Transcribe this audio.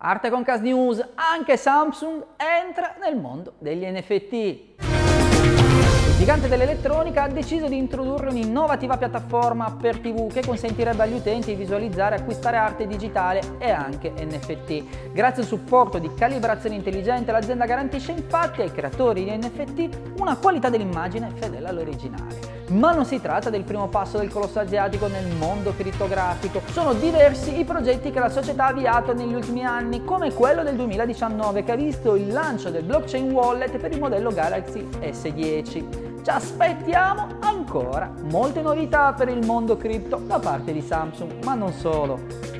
Arte con Cas News, anche Samsung entra nel mondo degli NFT. Il gigante dell'elettronica ha deciso di introdurre un'innovativa piattaforma per TV che consentirebbe agli utenti di visualizzare e acquistare arte digitale e anche NFT. Grazie al supporto di calibrazione intelligente l'azienda garantisce infatti ai creatori di NFT una qualità dell'immagine fedele all'originale. Ma non si tratta del primo passo del colosso asiatico nel mondo crittografico. Sono diversi i progetti che la società ha avviato negli ultimi anni, come quello del 2019 che ha visto il lancio del blockchain wallet per il modello Galaxy S10. Ci aspettiamo ancora molte novità per il mondo cripto da parte di Samsung, ma non solo.